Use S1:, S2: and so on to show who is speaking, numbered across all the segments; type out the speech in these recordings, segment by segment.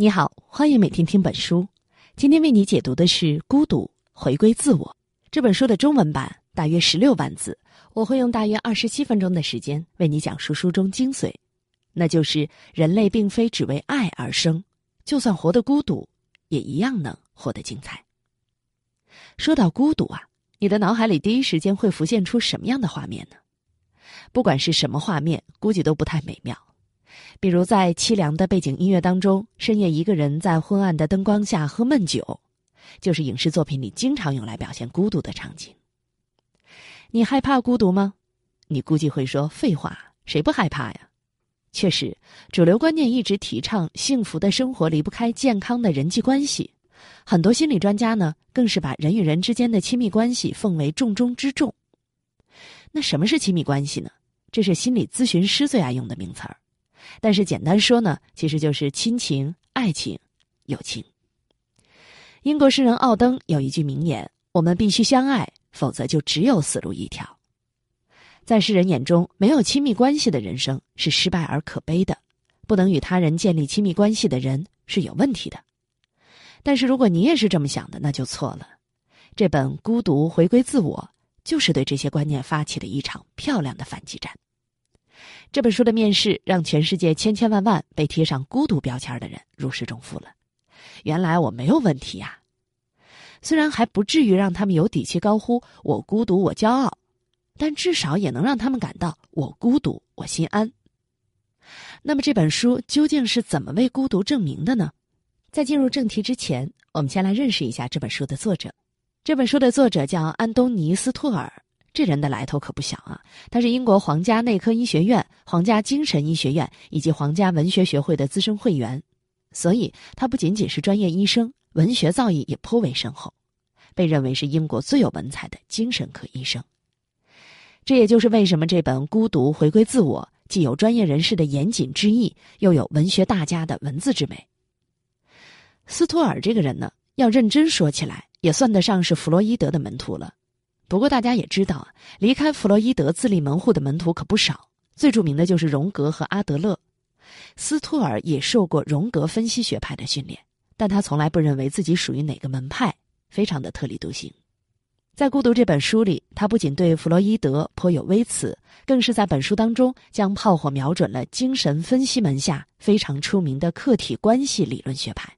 S1: 你好，欢迎每天听本书。今天为你解读的是《孤独回归自我》这本书的中文版，大约十六万字。我会用大约二十七分钟的时间为你讲述书中精髓，那就是人类并非只为爱而生，就算活得孤独，也一样能活得精彩。说到孤独啊，你的脑海里第一时间会浮现出什么样的画面呢？不管是什么画面，估计都不太美妙。比如在凄凉的背景音乐当中，深夜一个人在昏暗的灯光下喝闷酒，就是影视作品里经常用来表现孤独的场景。你害怕孤独吗？你估计会说废话，谁不害怕呀？确实，主流观念一直提倡幸福的生活离不开健康的人际关系，很多心理专家呢更是把人与人之间的亲密关系奉为重中之重。那什么是亲密关系呢？这是心理咨询师最爱用的名词儿。但是简单说呢，其实就是亲情、爱情、友情。英国诗人奥登有一句名言：“我们必须相爱，否则就只有死路一条。”在诗人眼中，没有亲密关系的人生是失败而可悲的，不能与他人建立亲密关系的人是有问题的。但是如果你也是这么想的，那就错了。这本《孤独回归自我》就是对这些观念发起的一场漂亮的反击战。这本书的面世，让全世界千千万万被贴上孤独标签的人如释重负了。原来我没有问题呀，虽然还不至于让他们有底气高呼“我孤独，我骄傲”，但至少也能让他们感到“我孤独，我心安”。那么这本书究竟是怎么为孤独证明的呢？在进入正题之前，我们先来认识一下这本书的作者。这本书的作者叫安东尼·斯托尔。这人的来头可不小啊！他是英国皇家内科医学院、皇家精神医学院以及皇家文学学会的资深会员，所以他不仅仅是专业医生，文学造诣也颇为深厚，被认为是英国最有文采的精神科医生。这也就是为什么这本《孤独回归自我》既有专业人士的严谨之意，又有文学大家的文字之美。斯托尔这个人呢，要认真说起来，也算得上是弗洛伊德的门徒了。不过大家也知道，离开弗洛伊德自立门户的门徒可不少，最著名的就是荣格和阿德勒。斯托尔也受过荣格分析学派的训练，但他从来不认为自己属于哪个门派，非常的特立独行。在《孤独》这本书里，他不仅对弗洛伊德颇有微词，更是在本书当中将炮火瞄准了精神分析门下非常出名的客体关系理论学派。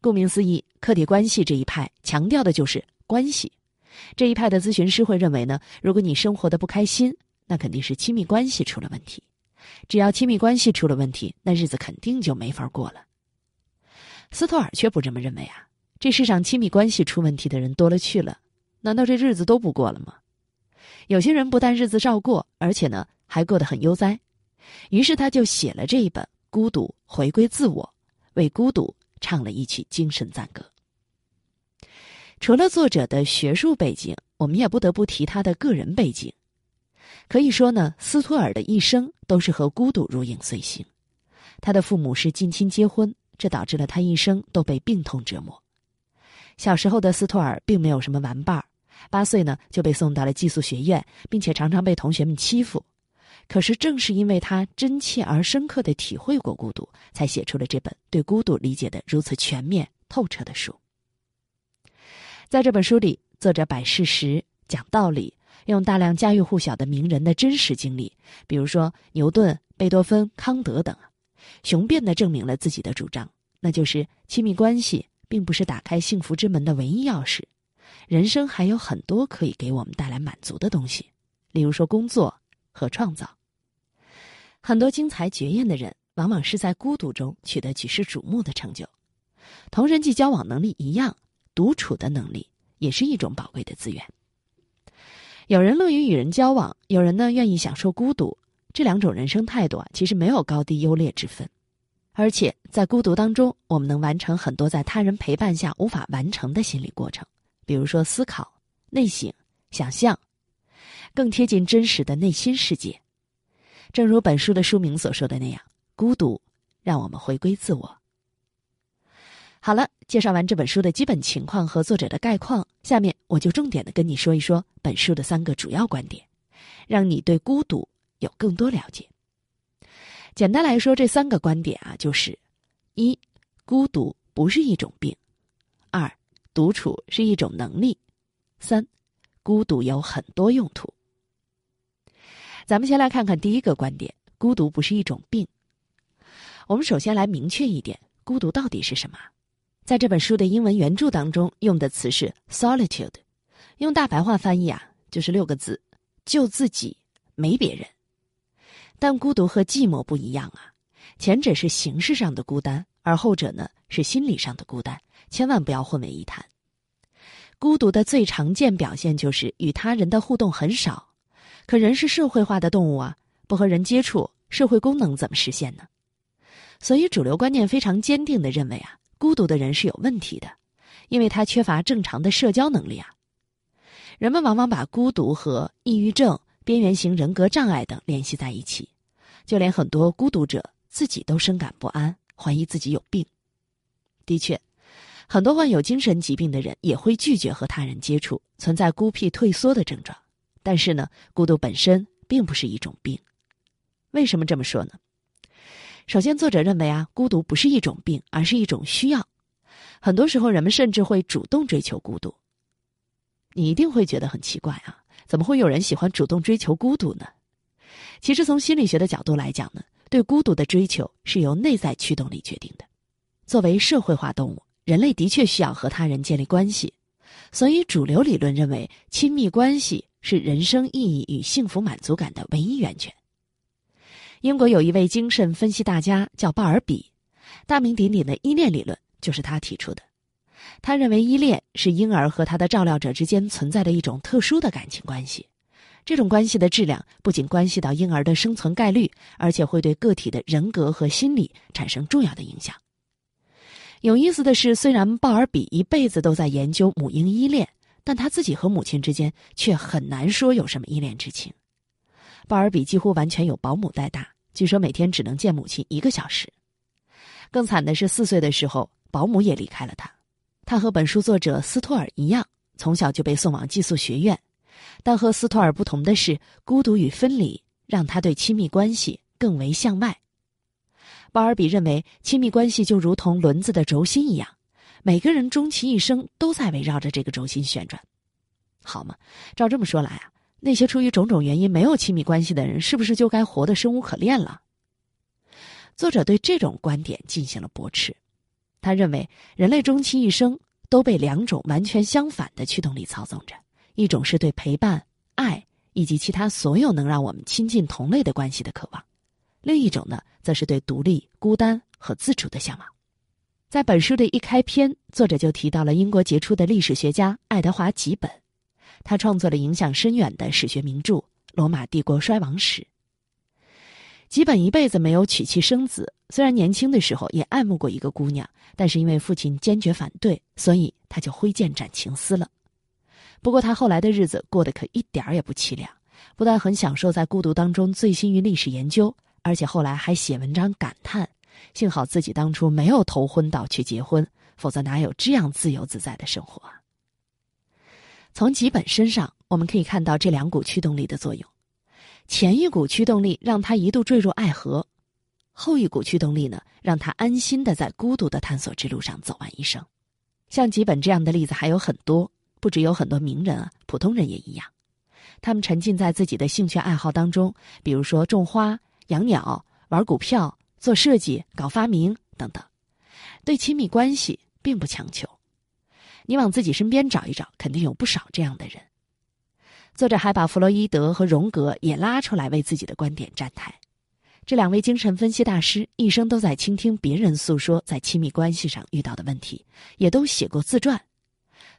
S1: 顾名思义，客体关系这一派强调的就是关系。这一派的咨询师会认为呢，如果你生活的不开心，那肯定是亲密关系出了问题。只要亲密关系出了问题，那日子肯定就没法过了。斯托尔却不这么认为啊，这世上亲密关系出问题的人多了去了，难道这日子都不过了吗？有些人不但日子照过，而且呢还过得很悠哉。于是他就写了这一本《孤独回归自我》，为孤独唱了一曲精神赞歌。除了作者的学术背景，我们也不得不提他的个人背景。可以说呢，斯托尔的一生都是和孤独如影随形。他的父母是近亲结婚，这导致了他一生都被病痛折磨。小时候的斯托尔并没有什么玩伴儿，八岁呢就被送到了寄宿学院，并且常常被同学们欺负。可是正是因为他真切而深刻的体会过孤独，才写出了这本对孤独理解的如此全面透彻的书。在这本书里，作者摆事实、讲道理，用大量家喻户晓的名人的真实经历，比如说牛顿、贝多芬、康德等，雄辩地证明了自己的主张，那就是亲密关系并不是打开幸福之门的唯一钥匙，人生还有很多可以给我们带来满足的东西，例如说工作和创造。很多精彩绝艳的人，往往是在孤独中取得举世瞩目的成就，同人际交往能力一样。独处的能力也是一种宝贵的资源。有人乐于与人交往，有人呢愿意享受孤独。这两种人生态度啊，其实没有高低优劣之分。而且在孤独当中，我们能完成很多在他人陪伴下无法完成的心理过程，比如说思考、内省、想象，更贴近真实的内心世界。正如本书的书名所说的那样，孤独让我们回归自我。好了，介绍完这本书的基本情况和作者的概况，下面我就重点的跟你说一说本书的三个主要观点，让你对孤独有更多了解。简单来说，这三个观点啊，就是：一、孤独不是一种病；二，独处是一种能力；三，孤独有很多用途。咱们先来看看第一个观点：孤独不是一种病。我们首先来明确一点，孤独到底是什么？在这本书的英文原著当中，用的词是 solitude，用大白话翻译啊，就是六个字：就自己，没别人。但孤独和寂寞不一样啊，前者是形式上的孤单，而后者呢是心理上的孤单，千万不要混为一谈。孤独的最常见表现就是与他人的互动很少，可人是社会化的动物啊，不和人接触，社会功能怎么实现呢？所以主流观念非常坚定的认为啊。孤独的人是有问题的，因为他缺乏正常的社交能力啊。人们往往把孤独和抑郁症、边缘型人格障碍等联系在一起，就连很多孤独者自己都深感不安，怀疑自己有病。的确，很多患有精神疾病的人也会拒绝和他人接触，存在孤僻退缩的症状。但是呢，孤独本身并不是一种病。为什么这么说呢？首先，作者认为啊，孤独不是一种病，而是一种需要。很多时候，人们甚至会主动追求孤独。你一定会觉得很奇怪啊，怎么会有人喜欢主动追求孤独呢？其实，从心理学的角度来讲呢，对孤独的追求是由内在驱动力决定的。作为社会化动物，人类的确需要和他人建立关系，所以主流理论认为，亲密关系是人生意义与幸福满足感的唯一源泉。英国有一位精神分析大家叫鲍尔比，大名鼎鼎的依恋理论就是他提出的。他认为依恋是婴儿和他的照料者之间存在的一种特殊的感情关系，这种关系的质量不仅关系到婴儿的生存概率，而且会对个体的人格和心理产生重要的影响。有意思的是，虽然鲍尔比一辈子都在研究母婴依恋，但他自己和母亲之间却很难说有什么依恋之情。鲍尔比几乎完全由保姆带大，据说每天只能见母亲一个小时。更惨的是，四岁的时候，保姆也离开了他。他和本书作者斯托尔一样，从小就被送往寄宿学院。但和斯托尔不同的是，孤独与分离让他对亲密关系更为向外。鲍尔比认为，亲密关系就如同轮子的轴心一样，每个人终其一生都在围绕着这个轴心旋转。好嘛，照这么说来啊。那些出于种种原因没有亲密关系的人，是不是就该活得生无可恋了？作者对这种观点进行了驳斥。他认为，人类终其一生都被两种完全相反的驱动力操纵着：一种是对陪伴、爱以及其他所有能让我们亲近同类的关系的渴望；另一种呢，则是对独立、孤单和自主的向往。在本书的一开篇，作者就提到了英国杰出的历史学家爱德华·吉本。他创作了影响深远的史学名著《罗马帝国衰亡史》。吉本一辈子没有娶妻生子，虽然年轻的时候也爱慕过一个姑娘，但是因为父亲坚决反对，所以他就挥剑斩情丝了。不过他后来的日子过得可一点儿也不凄凉，不但很享受在孤独当中醉心于历史研究，而且后来还写文章感叹：幸好自己当初没有头昏倒去结婚，否则哪有这样自由自在的生活啊！从吉本身上，我们可以看到这两股驱动力的作用。前一股驱动力让他一度坠入爱河，后一股驱动力呢，让他安心的在孤独的探索之路上走完一生。像吉本这样的例子还有很多，不只有很多名人啊，普通人也一样。他们沉浸在自己的兴趣爱好当中，比如说种花、养鸟、玩股票、做设计、搞发明等等，对亲密关系并不强求。你往自己身边找一找，肯定有不少这样的人。作者还把弗洛伊德和荣格也拉出来为自己的观点站台。这两位精神分析大师一生都在倾听别人诉说在亲密关系上遇到的问题，也都写过自传。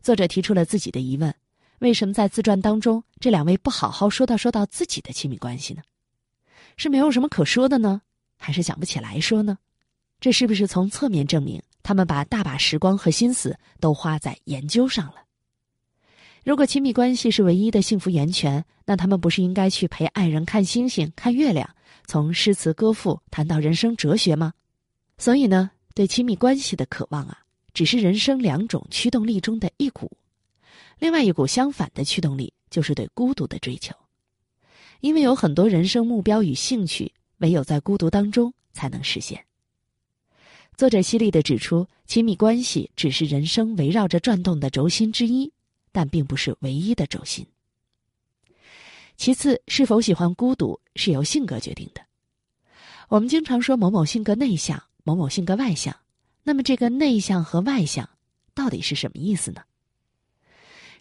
S1: 作者提出了自己的疑问：为什么在自传当中，这两位不好好说道说到自己的亲密关系呢？是没有什么可说的呢，还是想不起来说呢？这是不是从侧面证明？他们把大把时光和心思都花在研究上了。如果亲密关系是唯一的幸福源泉，那他们不是应该去陪爱人看星星、看月亮，从诗词歌赋谈到人生哲学吗？所以呢，对亲密关系的渴望啊，只是人生两种驱动力中的一股。另外一股相反的驱动力就是对孤独的追求，因为有很多人生目标与兴趣，唯有在孤独当中才能实现。作者犀利地指出，亲密关系只是人生围绕着转动的轴心之一，但并不是唯一的轴心。其次，是否喜欢孤独是由性格决定的。我们经常说某某性格内向，某某性格外向，那么这个内向和外向到底是什么意思呢？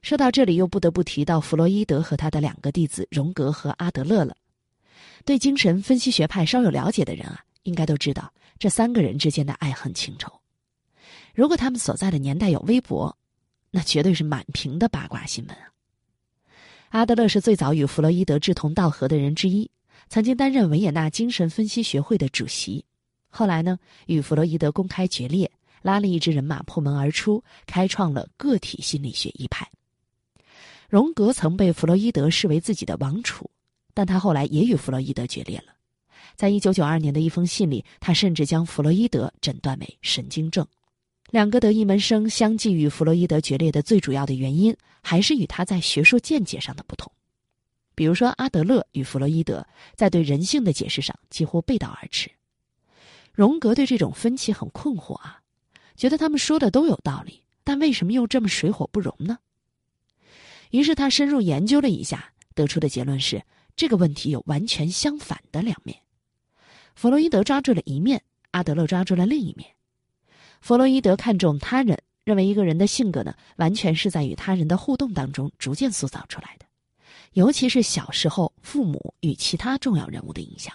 S1: 说到这里，又不得不提到弗洛伊德和他的两个弟子荣格和阿德勒了。对精神分析学派稍有了解的人啊，应该都知道。这三个人之间的爱恨情仇，如果他们所在的年代有微博，那绝对是满屏的八卦新闻啊。阿德勒是最早与弗洛伊德志同道合的人之一，曾经担任维也纳精神分析学会的主席，后来呢与弗洛伊德公开决裂，拉了一支人马破门而出，开创了个体心理学一派。荣格曾被弗洛伊德视为自己的王储，但他后来也与弗洛伊德决裂了。在一九九二年的一封信里，他甚至将弗洛伊德诊断为神经症。两个得意门生相继与弗洛伊德决裂的最主要的原因，还是与他在学术见解上的不同。比如说，阿德勒与弗洛伊德在对人性的解释上几乎背道而驰。荣格对这种分歧很困惑啊，觉得他们说的都有道理，但为什么又这么水火不容呢？于是他深入研究了一下，得出的结论是这个问题有完全相反的两面。弗洛伊德抓住了一面，阿德勒抓住了另一面。弗洛伊德看重他人，认为一个人的性格呢，完全是在与他人的互动当中逐渐塑造出来的，尤其是小时候父母与其他重要人物的影响。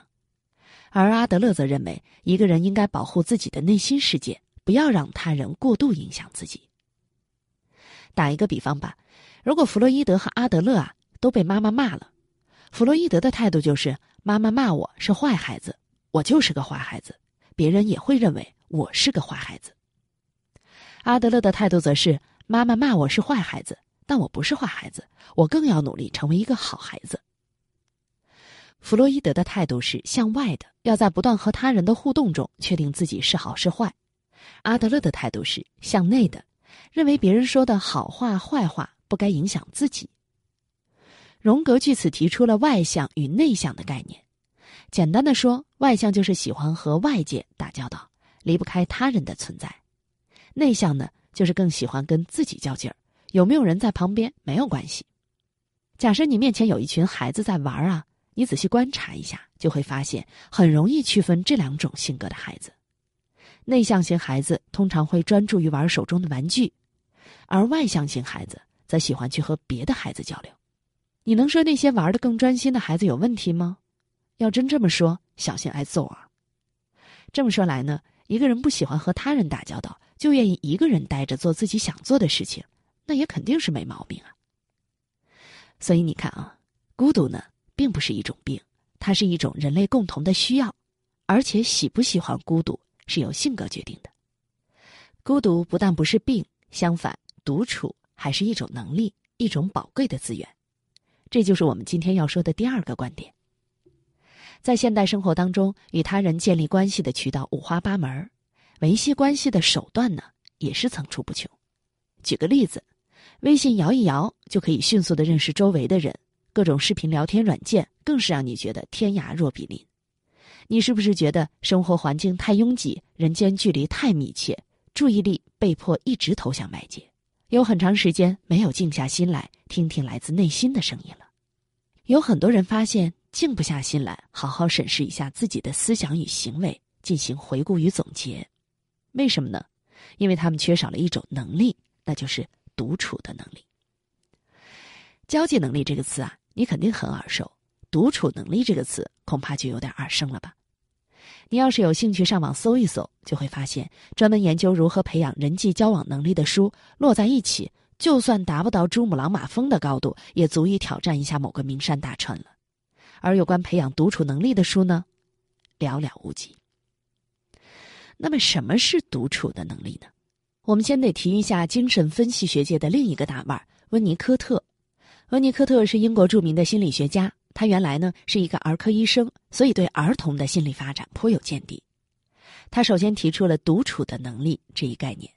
S1: 而阿德勒则认为，一个人应该保护自己的内心世界，不要让他人过度影响自己。打一个比方吧，如果弗洛伊德和阿德勒啊都被妈妈骂了，弗洛伊德的态度就是妈妈骂我是坏孩子。我就是个坏孩子，别人也会认为我是个坏孩子。阿德勒的态度则是：妈妈骂我是坏孩子，但我不是坏孩子，我更要努力成为一个好孩子。弗洛伊德的态度是向外的，要在不断和他人的互动中确定自己是好是坏；阿德勒的态度是向内的，认为别人说的好话坏话不该影响自己。荣格据此提出了外向与内向的概念。简单的说，外向就是喜欢和外界打交道，离不开他人的存在；内向呢，就是更喜欢跟自己较劲儿，有没有人在旁边没有关系。假设你面前有一群孩子在玩啊，你仔细观察一下，就会发现很容易区分这两种性格的孩子。内向型孩子通常会专注于玩手中的玩具，而外向型孩子则喜欢去和别的孩子交流。你能说那些玩的更专心的孩子有问题吗？要真这么说，小心挨揍啊！这么说来呢，一个人不喜欢和他人打交道，就愿意一个人待着做自己想做的事情，那也肯定是没毛病啊。所以你看啊，孤独呢，并不是一种病，它是一种人类共同的需要，而且喜不喜欢孤独是由性格决定的。孤独不但不是病，相反，独处还是一种能力，一种宝贵的资源。这就是我们今天要说的第二个观点。在现代生活当中，与他人建立关系的渠道五花八门，维系关系的手段呢也是层出不穷。举个例子，微信摇一摇就可以迅速的认识周围的人，各种视频聊天软件更是让你觉得天涯若比邻。你是不是觉得生活环境太拥挤，人间距离太密切，注意力被迫一直投向外界，有很长时间没有静下心来听听来自内心的声音了？有很多人发现。静不下心来，好好审视一下自己的思想与行为，进行回顾与总结。为什么呢？因为他们缺少了一种能力，那就是独处的能力。交际能力这个词啊，你肯定很耳熟。独处能力这个词，恐怕就有点耳生了吧？你要是有兴趣上网搜一搜，就会发现，专门研究如何培养人际交往能力的书摞在一起，就算达不到珠穆朗玛峰的高度，也足以挑战一下某个名山大川了。而有关培养独处能力的书呢，寥寥无几。那么，什么是独处的能力呢？我们先得提一下精神分析学界的另一个大腕温尼科特。温尼科特是英国著名的心理学家，他原来呢是一个儿科医生，所以对儿童的心理发展颇有见地。他首先提出了独处的能力这一概念。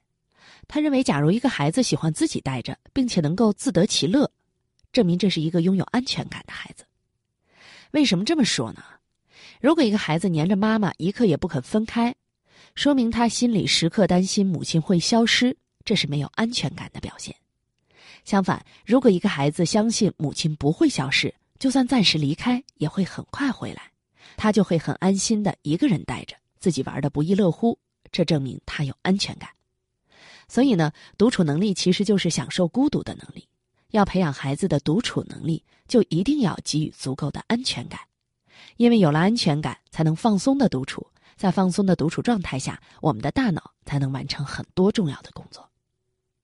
S1: 他认为，假如一个孩子喜欢自己待着，并且能够自得其乐，证明这是一个拥有安全感的孩子。为什么这么说呢？如果一个孩子黏着妈妈，一刻也不肯分开，说明他心里时刻担心母亲会消失，这是没有安全感的表现。相反，如果一个孩子相信母亲不会消失，就算暂时离开也会很快回来，他就会很安心的一个人待着，自己玩的不亦乐乎。这证明他有安全感。所以呢，独处能力其实就是享受孤独的能力。要培养孩子的独处能力，就一定要给予足够的安全感，因为有了安全感，才能放松的独处。在放松的独处状态下，我们的大脑才能完成很多重要的工作。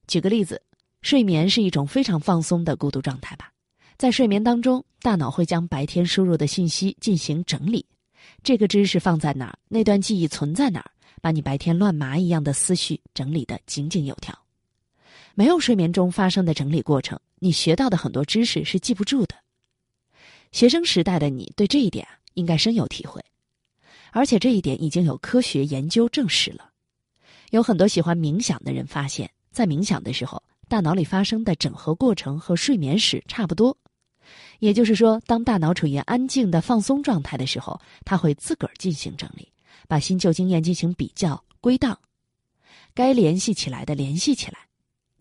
S1: 举个例子，睡眠是一种非常放松的孤独状态吧。在睡眠当中，大脑会将白天输入的信息进行整理，这个知识放在哪儿，那段记忆存在哪儿，把你白天乱麻一样的思绪整理得井井有条。没有睡眠中发生的整理过程，你学到的很多知识是记不住的。学生时代的你对这一点应该深有体会。而且这一点已经有科学研究证实了，有很多喜欢冥想的人发现，在冥想的时候，大脑里发生的整合过程和睡眠时差不多。也就是说，当大脑处于安静的放松状态的时候，它会自个儿进行整理，把新旧经验进行比较归档，该联系起来的联系起来。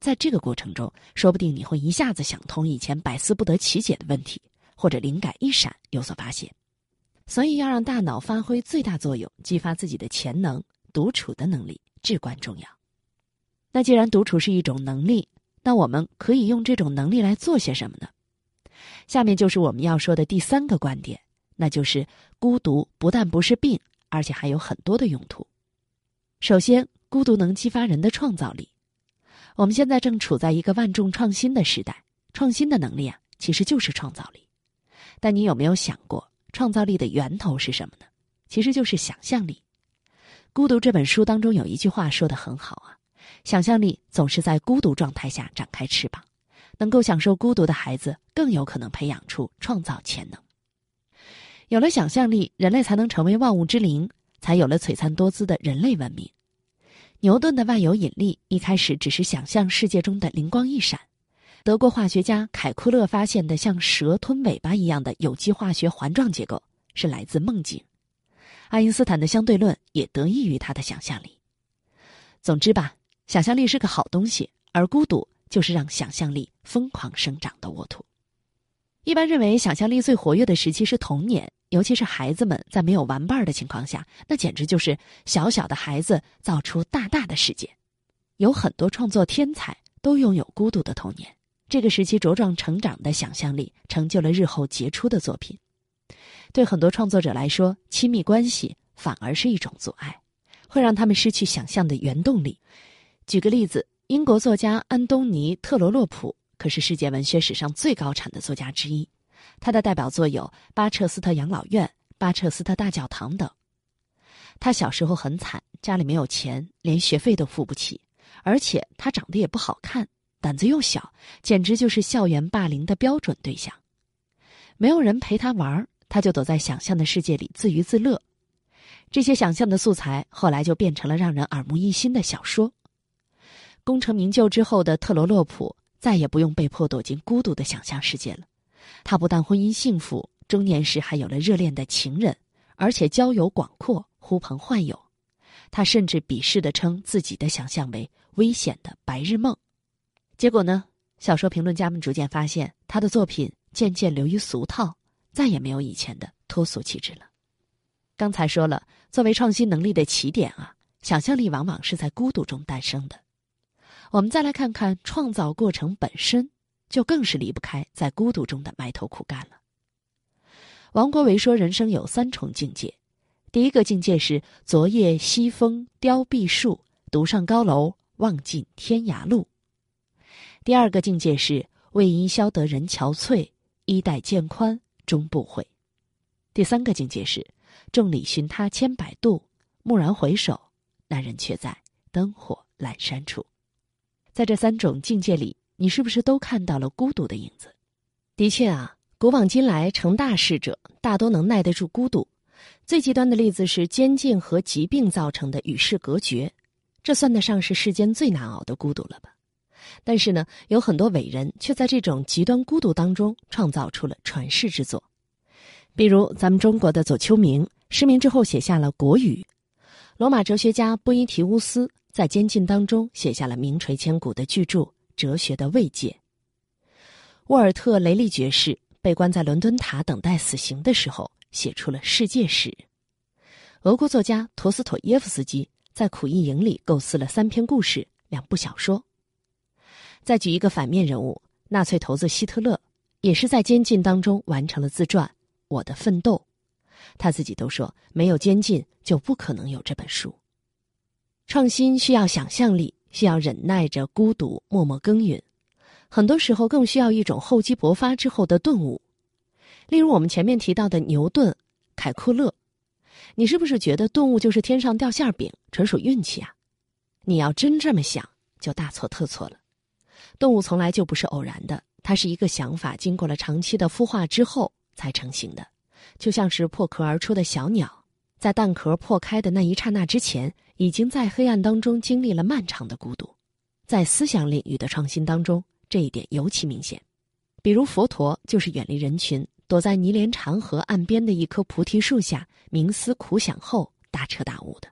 S1: 在这个过程中，说不定你会一下子想通以前百思不得其解的问题，或者灵感一闪有所发现。所以，要让大脑发挥最大作用，激发自己的潜能，独处的能力至关重要。那既然独处是一种能力，那我们可以用这种能力来做些什么呢？下面就是我们要说的第三个观点，那就是孤独不但不是病，而且还有很多的用途。首先，孤独能激发人的创造力。我们现在正处在一个万众创新的时代，创新的能力啊，其实就是创造力。但你有没有想过？创造力的源头是什么呢？其实就是想象力。《孤独》这本书当中有一句话说的很好啊：“想象力总是在孤独状态下展开翅膀，能够享受孤独的孩子更有可能培养出创造潜能。有了想象力，人类才能成为万物之灵，才有了璀璨多姿的人类文明。牛顿的万有引力一开始只是想象世界中的灵光一闪。”德国化学家凯库勒发现的像蛇吞尾巴一样的有机化学环状结构是来自梦境。爱因斯坦的相对论也得益于他的想象力。总之吧，想象力是个好东西，而孤独就是让想象力疯狂生长的沃土。一般认为，想象力最活跃的时期是童年，尤其是孩子们在没有玩伴的情况下，那简直就是小小的孩子造出大大的世界。有很多创作天才都拥有孤独的童年。这个时期茁壮成长的想象力，成就了日后杰出的作品。对很多创作者来说，亲密关系反而是一种阻碍，会让他们失去想象的原动力。举个例子，英国作家安东尼·特罗洛普可是世界文学史上最高产的作家之一，他的代表作有《巴彻斯特养老院》《巴彻斯特大教堂》等。他小时候很惨，家里没有钱，连学费都付不起，而且他长得也不好看。胆子又小，简直就是校园霸凌的标准对象。没有人陪他玩他就躲在想象的世界里自娱自乐。这些想象的素材后来就变成了让人耳目一新的小说。功成名就之后的特罗洛普再也不用被迫躲进孤独的想象世界了。他不但婚姻幸福，中年时还有了热恋的情人，而且交友广阔，呼朋唤友。他甚至鄙视的称自己的想象为危险的白日梦。结果呢？小说评论家们逐渐发现，他的作品渐渐流于俗套，再也没有以前的脱俗气质了。刚才说了，作为创新能力的起点啊，想象力往往是在孤独中诞生的。我们再来看看创造过程本身，就更是离不开在孤独中的埋头苦干了。王国维说，人生有三重境界，第一个境界是昨夜西风凋碧树，独上高楼，望尽天涯路。第二个境界是为伊消得人憔悴，衣带渐宽终不悔。第三个境界是众里寻他千百度，蓦然回首，那人却在灯火阑珊处。在这三种境界里，你是不是都看到了孤独的影子？的确啊，古往今来成大事者大多能耐得住孤独。最极端的例子是监禁和疾病造成的与世隔绝，这算得上是世间最难熬的孤独了吧？但是呢，有很多伟人却在这种极端孤独当中创造出了传世之作，比如咱们中国的左丘明，失明之后写下了《国语》；罗马哲学家波伊提乌斯在监禁当中写下了名垂千古的巨著《哲学的慰藉》。沃尔特·雷利爵士被关在伦敦塔等待死刑的时候，写出了世界史。俄国作家陀思妥耶夫斯基在苦役营里构思了三篇故事、两部小说。再举一个反面人物，纳粹头子希特勒，也是在监禁当中完成了自传《我的奋斗》。他自己都说，没有监禁就不可能有这本书。创新需要想象力，需要忍耐着孤独，默默耕耘。很多时候更需要一种厚积薄发之后的顿悟，例如我们前面提到的牛顿、凯库勒，你是不是觉得顿悟就是天上掉馅饼，纯属运气啊？你要真这么想，就大错特错了。顿悟从来就不是偶然的，它是一个想法经过了长期的孵化之后才成型的，就像是破壳而出的小鸟，在蛋壳破开的那一刹那之前，已经在黑暗当中经历了漫长的孤独，在思想领域的创新当中。这一点尤其明显，比如佛陀就是远离人群，躲在尼连长河岸边的一棵菩提树下冥思苦想后大彻大悟的；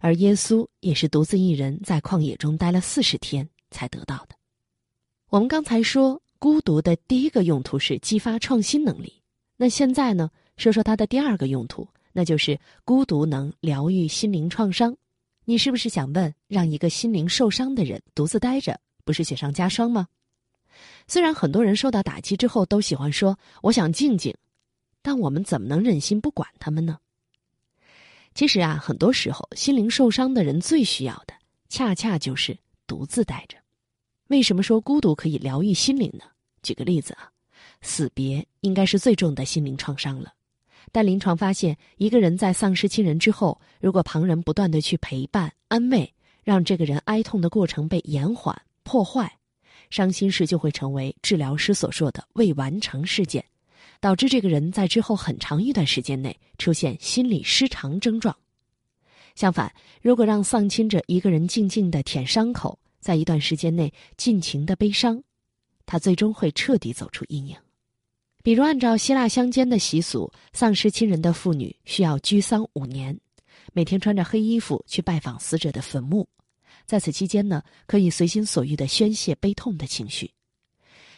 S1: 而耶稣也是独自一人在旷野中待了四十天才得到的。我们刚才说，孤独的第一个用途是激发创新能力，那现在呢，说说它的第二个用途，那就是孤独能疗愈心灵创伤。你是不是想问，让一个心灵受伤的人独自待着？不是雪上加霜吗？虽然很多人受到打击之后都喜欢说“我想静静”，但我们怎么能忍心不管他们呢？其实啊，很多时候心灵受伤的人最需要的，恰恰就是独自待着。为什么说孤独可以疗愈心灵呢？举个例子啊，死别应该是最重的心灵创伤了，但临床发现，一个人在丧失亲人之后，如果旁人不断的去陪伴、安慰，让这个人哀痛的过程被延缓。破坏，伤心事就会成为治疗师所说的未完成事件，导致这个人在之后很长一段时间内出现心理失常症状。相反，如果让丧亲者一个人静静的舔伤口，在一段时间内尽情的悲伤，他最终会彻底走出阴影。比如，按照希腊乡间的习俗，丧失亲人的妇女需要居丧五年，每天穿着黑衣服去拜访死者的坟墓。在此期间呢，可以随心所欲的宣泄悲痛的情绪。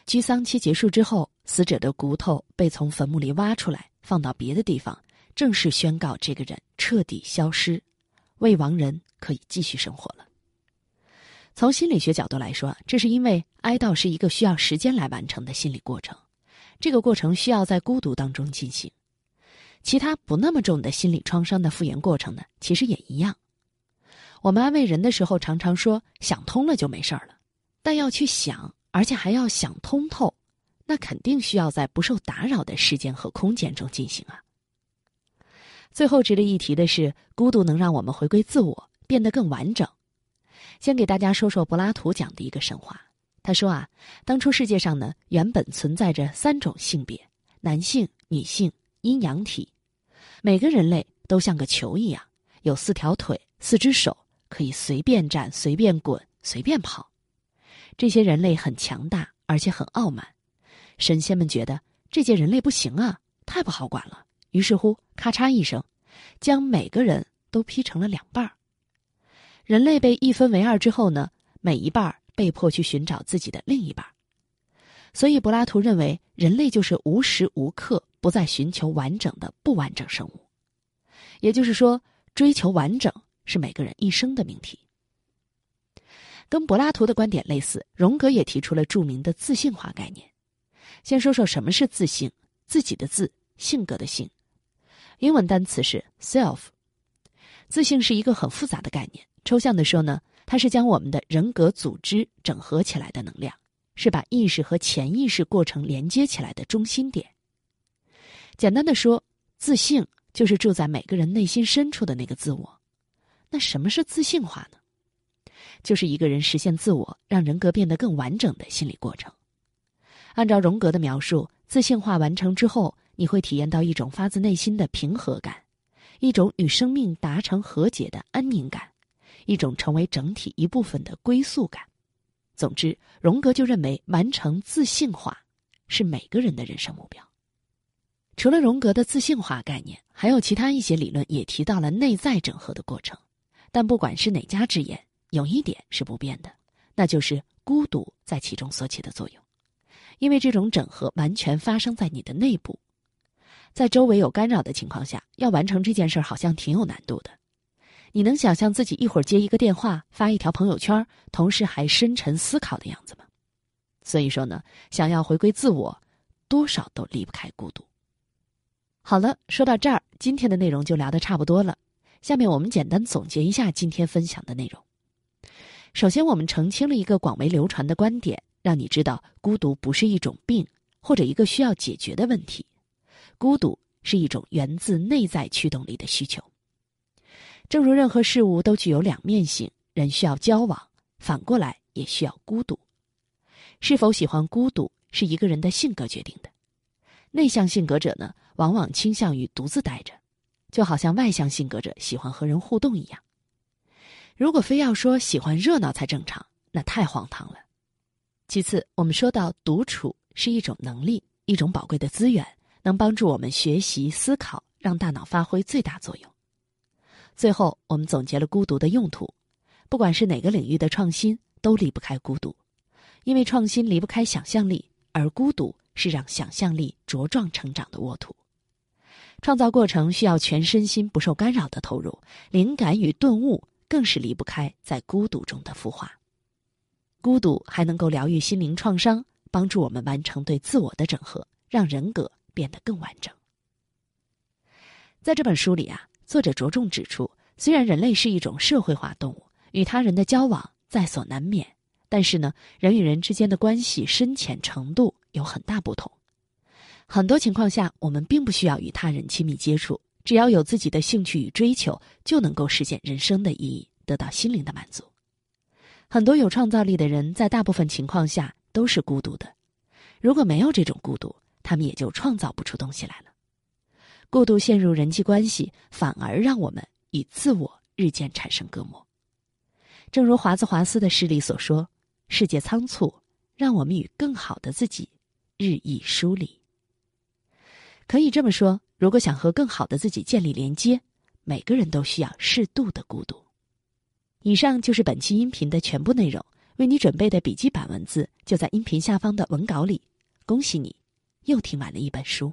S1: 居丧期结束之后，死者的骨头被从坟墓里挖出来，放到别的地方，正式宣告这个人彻底消失，未亡人可以继续生活了。从心理学角度来说，这是因为哀悼是一个需要时间来完成的心理过程，这个过程需要在孤独当中进行。其他不那么重的心理创伤的复原过程呢，其实也一样。我们安慰人的时候，常常说想通了就没事儿了，但要去想，而且还要想通透，那肯定需要在不受打扰的时间和空间中进行啊。最后值得一提的是，孤独能让我们回归自我，变得更完整。先给大家说说柏拉图讲的一个神话。他说啊，当初世界上呢，原本存在着三种性别：男性、女性、阴阳体，每个人类都像个球一样，有四条腿、四只手。可以随便站、随便滚、随便跑，这些人类很强大，而且很傲慢。神仙们觉得这届人类不行啊，太不好管了。于是乎，咔嚓一声，将每个人都劈成了两半儿。人类被一分为二之后呢，每一半被迫去寻找自己的另一半。所以，柏拉图认为，人类就是无时无刻不在寻求完整的不完整生物。也就是说，追求完整。是每个人一生的命题。跟柏拉图的观点类似，荣格也提出了著名的自信化概念。先说说什么是自信，自己的自，性格的性，英文单词是 self。自信是一个很复杂的概念，抽象的说呢，它是将我们的人格组织整合起来的能量，是把意识和潜意识过程连接起来的中心点。简单的说，自信就是住在每个人内心深处的那个自我。那什么是自信化呢？就是一个人实现自我，让人格变得更完整的心理过程。按照荣格的描述，自信化完成之后，你会体验到一种发自内心的平和感，一种与生命达成和解的安宁感，一种成为整体一部分的归宿感。总之，荣格就认为完成自信化是每个人的人生目标。除了荣格的自信化概念，还有其他一些理论也提到了内在整合的过程。但不管是哪家之言，有一点是不变的，那就是孤独在其中所起的作用。因为这种整合完全发生在你的内部，在周围有干扰的情况下，要完成这件事好像挺有难度的。你能想象自己一会儿接一个电话、发一条朋友圈，同时还深沉思考的样子吗？所以说呢，想要回归自我，多少都离不开孤独。好了，说到这儿，今天的内容就聊得差不多了。下面我们简单总结一下今天分享的内容。首先，我们澄清了一个广为流传的观点，让你知道孤独不是一种病或者一个需要解决的问题，孤独是一种源自内在驱动力的需求。正如任何事物都具有两面性，人需要交往，反过来也需要孤独。是否喜欢孤独，是一个人的性格决定的。内向性格者呢，往往倾向于独自待着，就好像外向性格者喜欢和人互动一样。如果非要说喜欢热闹才正常，那太荒唐了。其次，我们说到独处是一种能力，一种宝贵的资源，能帮助我们学习、思考，让大脑发挥最大作用。最后，我们总结了孤独的用途，不管是哪个领域的创新，都离不开孤独，因为创新离不开想象力，而孤独是让想象力茁壮成长的沃土。创造过程需要全身心不受干扰的投入，灵感与顿悟更是离不开在孤独中的孵化。孤独还能够疗愈心灵创伤，帮助我们完成对自我的整合，让人格变得更完整。在这本书里啊。作者着重指出，虽然人类是一种社会化动物，与他人的交往在所难免，但是呢，人与人之间的关系深浅程度有很大不同。很多情况下，我们并不需要与他人亲密接触，只要有自己的兴趣与追求，就能够实现人生的意义，得到心灵的满足。很多有创造力的人，在大部分情况下都是孤独的。如果没有这种孤独，他们也就创造不出东西来了。过度陷入人际关系，反而让我们与自我日渐产生隔膜。正如华兹华斯的诗里所说：“世界仓促，让我们与更好的自己日益疏离。”可以这么说，如果想和更好的自己建立连接，每个人都需要适度的孤独。以上就是本期音频的全部内容。为你准备的笔记版文字就在音频下方的文稿里。恭喜你，又听完了一本书。